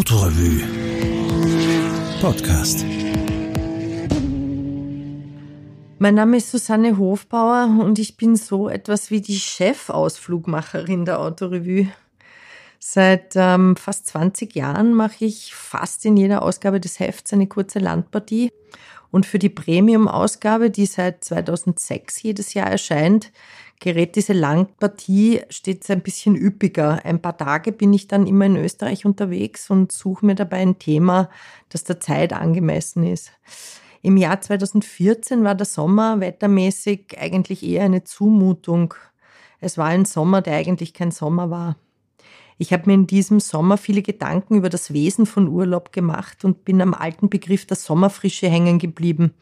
Autorevue Podcast. Mein Name ist Susanne Hofbauer und ich bin so etwas wie die Chefausflugmacherin der Autorevue. Seit ähm, fast 20 Jahren mache ich fast in jeder Ausgabe des Hefts eine kurze Landpartie. Und für die Premium-Ausgabe, die seit 2006 jedes Jahr erscheint, gerät diese Langpartie stets ein bisschen üppiger. Ein paar Tage bin ich dann immer in Österreich unterwegs und suche mir dabei ein Thema, das der Zeit angemessen ist. Im Jahr 2014 war der Sommer wettermäßig eigentlich eher eine Zumutung. Es war ein Sommer, der eigentlich kein Sommer war. Ich habe mir in diesem Sommer viele Gedanken über das Wesen von Urlaub gemacht und bin am alten Begriff der Sommerfrische hängen geblieben.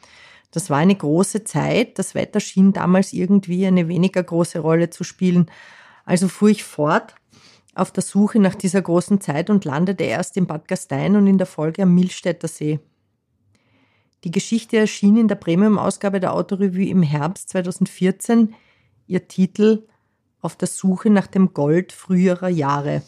Das war eine große Zeit. Das Wetter schien damals irgendwie eine weniger große Rolle zu spielen. Also fuhr ich fort auf der Suche nach dieser großen Zeit und landete erst in Bad Gastein und in der Folge am Milstädter See. Die Geschichte erschien in der Premium-Ausgabe der Autorevue im Herbst 2014. Ihr Titel Auf der Suche nach dem Gold früherer Jahre.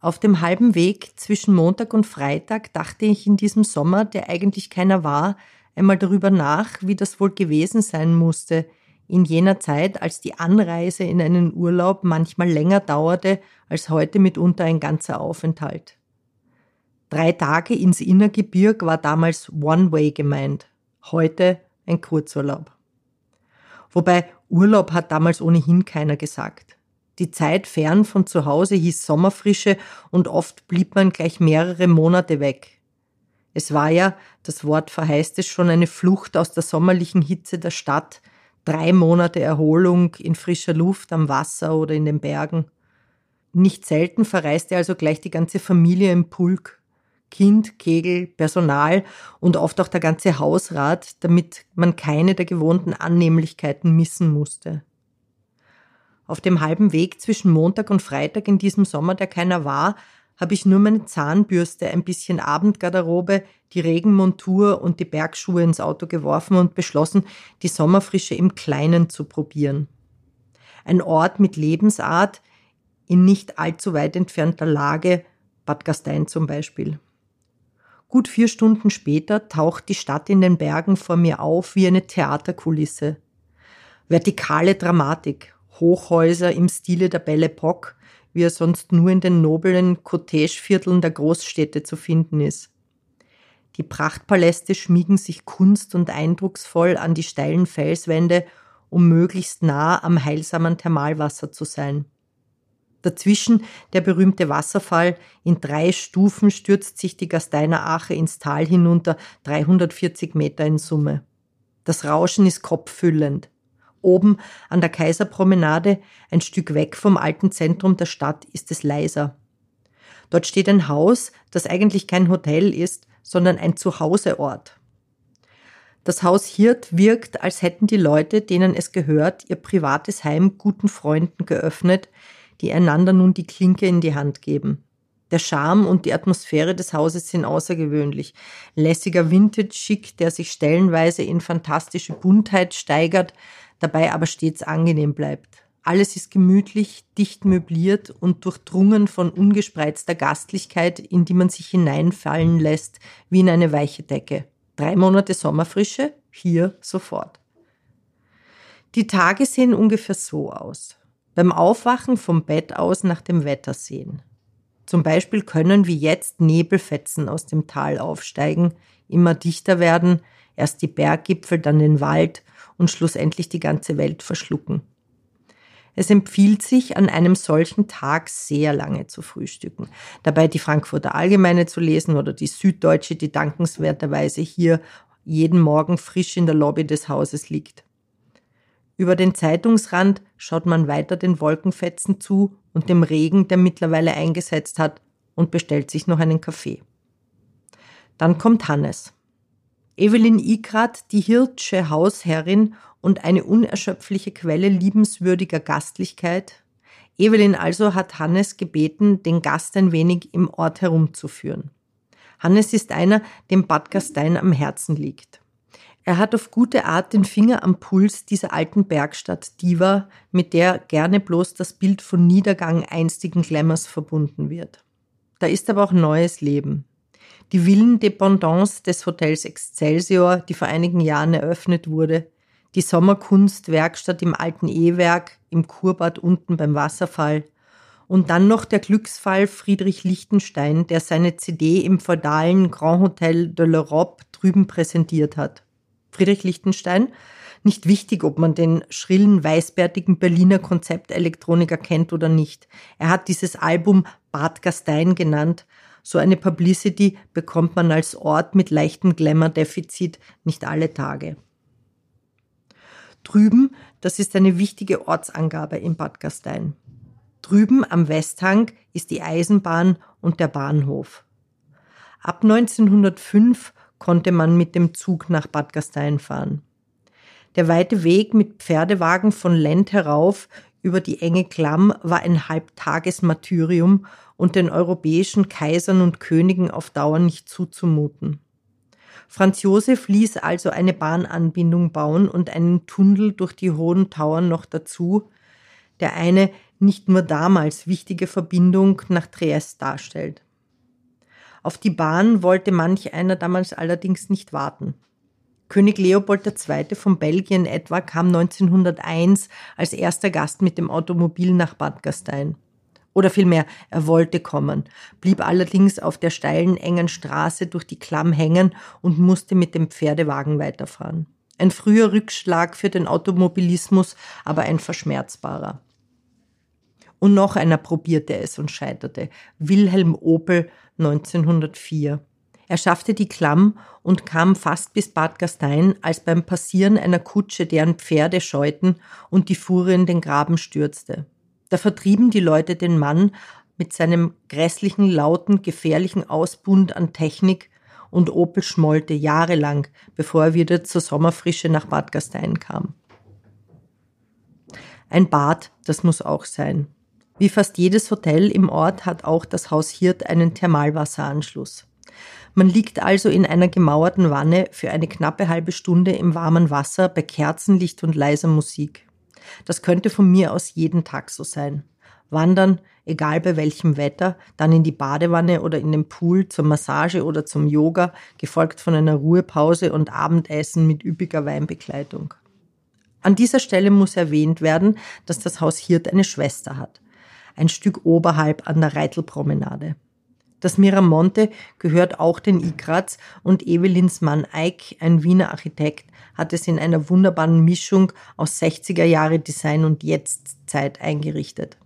Auf dem halben Weg zwischen Montag und Freitag dachte ich in diesem Sommer, der eigentlich keiner war, einmal darüber nach, wie das wohl gewesen sein musste, in jener Zeit, als die Anreise in einen Urlaub manchmal länger dauerte als heute mitunter ein ganzer Aufenthalt. Drei Tage ins Innergebirg war damals One-Way gemeint, heute ein Kurzurlaub. Wobei Urlaub hat damals ohnehin keiner gesagt. Die Zeit fern von zu Hause hieß Sommerfrische und oft blieb man gleich mehrere Monate weg. Es war ja, das Wort verheißt es schon, eine Flucht aus der sommerlichen Hitze der Stadt, drei Monate Erholung in frischer Luft am Wasser oder in den Bergen. Nicht selten verreiste also gleich die ganze Familie im Pulk. Kind, Kegel, Personal und oft auch der ganze Hausrat, damit man keine der gewohnten Annehmlichkeiten missen musste. Auf dem halben Weg zwischen Montag und Freitag in diesem Sommer, der keiner war, habe ich nur meine Zahnbürste, ein bisschen Abendgarderobe, die Regenmontur und die Bergschuhe ins Auto geworfen und beschlossen, die Sommerfrische im Kleinen zu probieren. Ein Ort mit Lebensart in nicht allzu weit entfernter Lage, Bad Gastein zum Beispiel. Gut vier Stunden später taucht die Stadt in den Bergen vor mir auf wie eine Theaterkulisse. Vertikale Dramatik, Hochhäuser im Stile der Belle Epoque, wie er sonst nur in den noblen Cottage-Vierteln der Großstädte zu finden ist. Die Prachtpaläste schmiegen sich kunst- und eindrucksvoll an die steilen Felswände, um möglichst nah am heilsamen Thermalwasser zu sein. Dazwischen der berühmte Wasserfall, in drei Stufen stürzt sich die Gasteiner Ache ins Tal hinunter, 340 Meter in Summe. Das Rauschen ist kopffüllend. Oben an der Kaiserpromenade, ein Stück weg vom alten Zentrum der Stadt, ist es leiser. Dort steht ein Haus, das eigentlich kein Hotel ist, sondern ein Zuhauseort. Das Haus Hirt wirkt, als hätten die Leute, denen es gehört, ihr privates Heim guten Freunden geöffnet, die einander nun die Klinke in die Hand geben. Der Charme und die Atmosphäre des Hauses sind außergewöhnlich. Lässiger Vintage-Schick, der sich stellenweise in fantastische Buntheit steigert, dabei aber stets angenehm bleibt. Alles ist gemütlich, dicht möbliert und durchdrungen von ungespreizter Gastlichkeit, in die man sich hineinfallen lässt, wie in eine weiche Decke. Drei Monate Sommerfrische? Hier sofort. Die Tage sehen ungefähr so aus. Beim Aufwachen vom Bett aus nach dem Wetter sehen. Zum Beispiel können wie jetzt Nebelfetzen aus dem Tal aufsteigen, immer dichter werden, erst die Berggipfel, dann den Wald und schlussendlich die ganze Welt verschlucken. Es empfiehlt sich, an einem solchen Tag sehr lange zu frühstücken, dabei die Frankfurter Allgemeine zu lesen oder die Süddeutsche, die dankenswerterweise hier jeden Morgen frisch in der Lobby des Hauses liegt. Über den Zeitungsrand schaut man weiter den Wolkenfetzen zu und dem Regen, der mittlerweile eingesetzt hat, und bestellt sich noch einen Kaffee. Dann kommt Hannes. Evelyn Ikrat, die Hirtsche Hausherrin und eine unerschöpfliche Quelle liebenswürdiger Gastlichkeit. Evelyn also hat Hannes gebeten, den Gast ein wenig im Ort herumzuführen. Hannes ist einer, dem Bad Gastein am Herzen liegt. Er hat auf gute Art den Finger am Puls dieser alten Bergstadt Diva, mit der gerne bloß das Bild von Niedergang einstigen Glamours verbunden wird. Da ist aber auch neues Leben. Die Villen-Dependance des Hotels Excelsior, die vor einigen Jahren eröffnet wurde, die Sommerkunstwerkstatt im alten E-Werk, im Kurbad unten beim Wasserfall und dann noch der Glücksfall Friedrich Lichtenstein, der seine CD im feudalen Grand Hotel de l'Europe drüben präsentiert hat. Friedrich Lichtenstein, nicht wichtig, ob man den schrillen, weißbärtigen Berliner Konzeptelektroniker kennt oder nicht. Er hat dieses Album Bad Gastein genannt. So eine Publicity bekommt man als Ort mit leichtem Glamour-Defizit nicht alle Tage. Drüben, das ist eine wichtige Ortsangabe in Bad Gastein. Drüben am Westhang ist die Eisenbahn und der Bahnhof. Ab 1905 konnte man mit dem Zug nach Bad Gastein fahren. Der weite Weg mit Pferdewagen von Lent herauf über die enge Klamm war ein Halbtagesmartyrium und den europäischen Kaisern und Königen auf Dauer nicht zuzumuten. Franz Josef ließ also eine Bahnanbindung bauen und einen Tunnel durch die hohen Tauern noch dazu, der eine nicht nur damals wichtige Verbindung nach Triest darstellt. Auf die Bahn wollte manch einer damals allerdings nicht warten. König Leopold II. von Belgien etwa kam 1901 als erster Gast mit dem Automobil nach Bad Gastein. Oder vielmehr, er wollte kommen, blieb allerdings auf der steilen, engen Straße durch die Klamm hängen und musste mit dem Pferdewagen weiterfahren. Ein früher Rückschlag für den Automobilismus, aber ein verschmerzbarer. Und noch einer probierte es und scheiterte. Wilhelm Opel 1904. Er schaffte die Klamm und kam fast bis Bad Gastein, als beim Passieren einer Kutsche deren Pferde scheuten und die Fuhre in den Graben stürzte. Da vertrieben die Leute den Mann mit seinem grässlichen, lauten, gefährlichen Ausbund an Technik und Opel schmollte jahrelang, bevor er wieder zur Sommerfrische nach Bad Gastein kam. Ein Bad, das muss auch sein. Wie fast jedes Hotel im Ort hat auch das Haus Hirt einen Thermalwasseranschluss. Man liegt also in einer gemauerten Wanne für eine knappe halbe Stunde im warmen Wasser bei Kerzenlicht und leiser Musik. Das könnte von mir aus jeden Tag so sein. Wandern, egal bei welchem Wetter, dann in die Badewanne oder in den Pool zur Massage oder zum Yoga, gefolgt von einer Ruhepause und Abendessen mit üppiger Weinbegleitung. An dieser Stelle muss erwähnt werden, dass das Haus Hirt eine Schwester hat ein Stück oberhalb an der Reitelpromenade. Das Miramonte gehört auch den Igraz und Evelins Mann Eick, ein Wiener Architekt, hat es in einer wunderbaren Mischung aus 60er Jahre Design und Jetztzeit eingerichtet.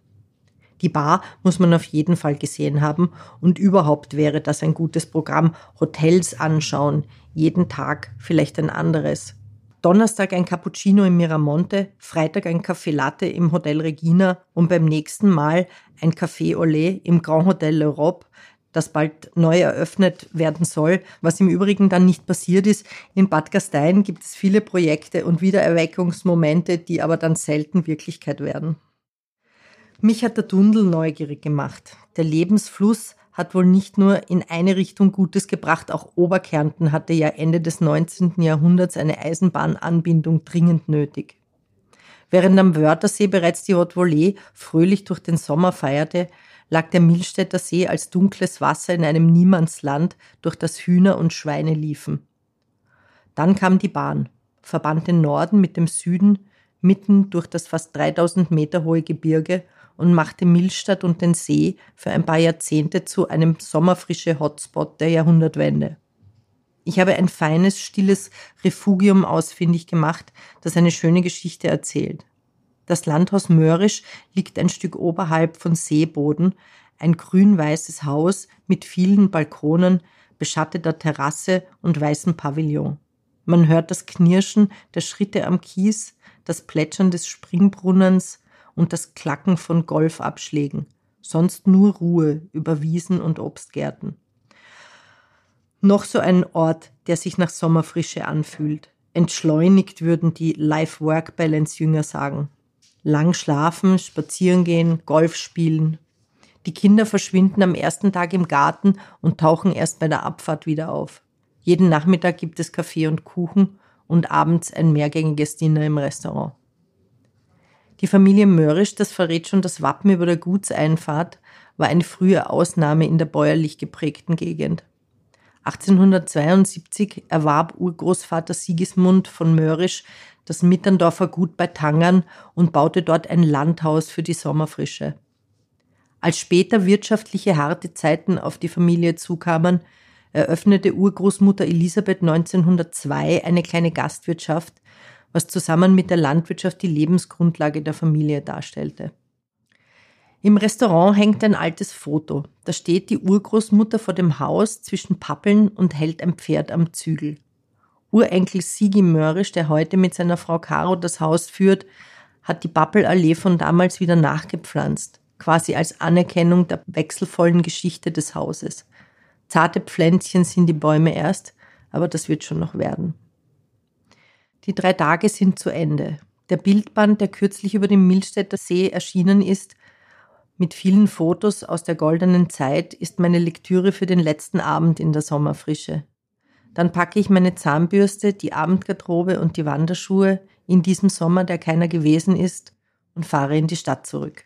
Die Bar muss man auf jeden Fall gesehen haben und überhaupt wäre das ein gutes Programm. Hotels anschauen, jeden Tag vielleicht ein anderes. Donnerstag ein Cappuccino im Miramonte, Freitag ein Café Latte im Hotel Regina und beim nächsten Mal ein Café Olé im Grand Hotel L'Europe, das bald neu eröffnet werden soll, was im Übrigen dann nicht passiert ist. In Bad Gastein gibt es viele Projekte und Wiedererweckungsmomente, die aber dann selten Wirklichkeit werden. Mich hat der Dundel neugierig gemacht. Der Lebensfluss hat wohl nicht nur in eine Richtung Gutes gebracht, auch Oberkärnten hatte ja Ende des 19. Jahrhunderts eine Eisenbahnanbindung dringend nötig. Während am Wörthersee bereits die Haute Volée fröhlich durch den Sommer feierte, lag der Milstädter See als dunkles Wasser in einem Niemandsland, durch das Hühner und Schweine liefen. Dann kam die Bahn, verband den Norden mit dem Süden, mitten durch das fast 3000 Meter hohe Gebirge und machte Millstadt und den See für ein paar Jahrzehnte zu einem sommerfrische Hotspot der Jahrhundertwende. Ich habe ein feines, stilles Refugium ausfindig gemacht, das eine schöne Geschichte erzählt. Das Landhaus Möhrisch liegt ein Stück oberhalb von Seeboden, ein grün-weißes Haus mit vielen Balkonen, beschatteter Terrasse und weißem Pavillon. Man hört das Knirschen der Schritte am Kies, das Plätschern des Springbrunnens, und das Klacken von Golfabschlägen, sonst nur Ruhe über Wiesen und Obstgärten. Noch so ein Ort, der sich nach Sommerfrische anfühlt. Entschleunigt würden die Life-Work-Balance-Jünger sagen. Lang schlafen, spazieren gehen, Golf spielen. Die Kinder verschwinden am ersten Tag im Garten und tauchen erst bei der Abfahrt wieder auf. Jeden Nachmittag gibt es Kaffee und Kuchen und abends ein mehrgängiges Dinner im Restaurant. Die Familie Mörrisch, das verrät schon das Wappen über der Gutseinfahrt, war eine frühe Ausnahme in der bäuerlich geprägten Gegend. 1872 erwarb Urgroßvater Sigismund von Mörrisch das Mitterndorfer Gut bei Tangern und baute dort ein Landhaus für die Sommerfrische. Als später wirtschaftliche harte Zeiten auf die Familie zukamen, eröffnete Urgroßmutter Elisabeth 1902 eine kleine Gastwirtschaft, was zusammen mit der Landwirtschaft die Lebensgrundlage der Familie darstellte. Im Restaurant hängt ein altes Foto. Da steht die Urgroßmutter vor dem Haus zwischen Pappeln und hält ein Pferd am Zügel. Urenkel Sigi Mörrisch, der heute mit seiner Frau Caro das Haus führt, hat die Pappelallee von damals wieder nachgepflanzt, quasi als Anerkennung der wechselvollen Geschichte des Hauses. Zarte Pflänzchen sind die Bäume erst, aber das wird schon noch werden. Die drei Tage sind zu Ende. Der Bildband, der kürzlich über dem Milstädter See erschienen ist, mit vielen Fotos aus der goldenen Zeit ist meine Lektüre für den letzten Abend in der Sommerfrische. Dann packe ich meine Zahnbürste, die Abendgarderobe und die Wanderschuhe in diesem Sommer, der keiner gewesen ist, und fahre in die Stadt zurück.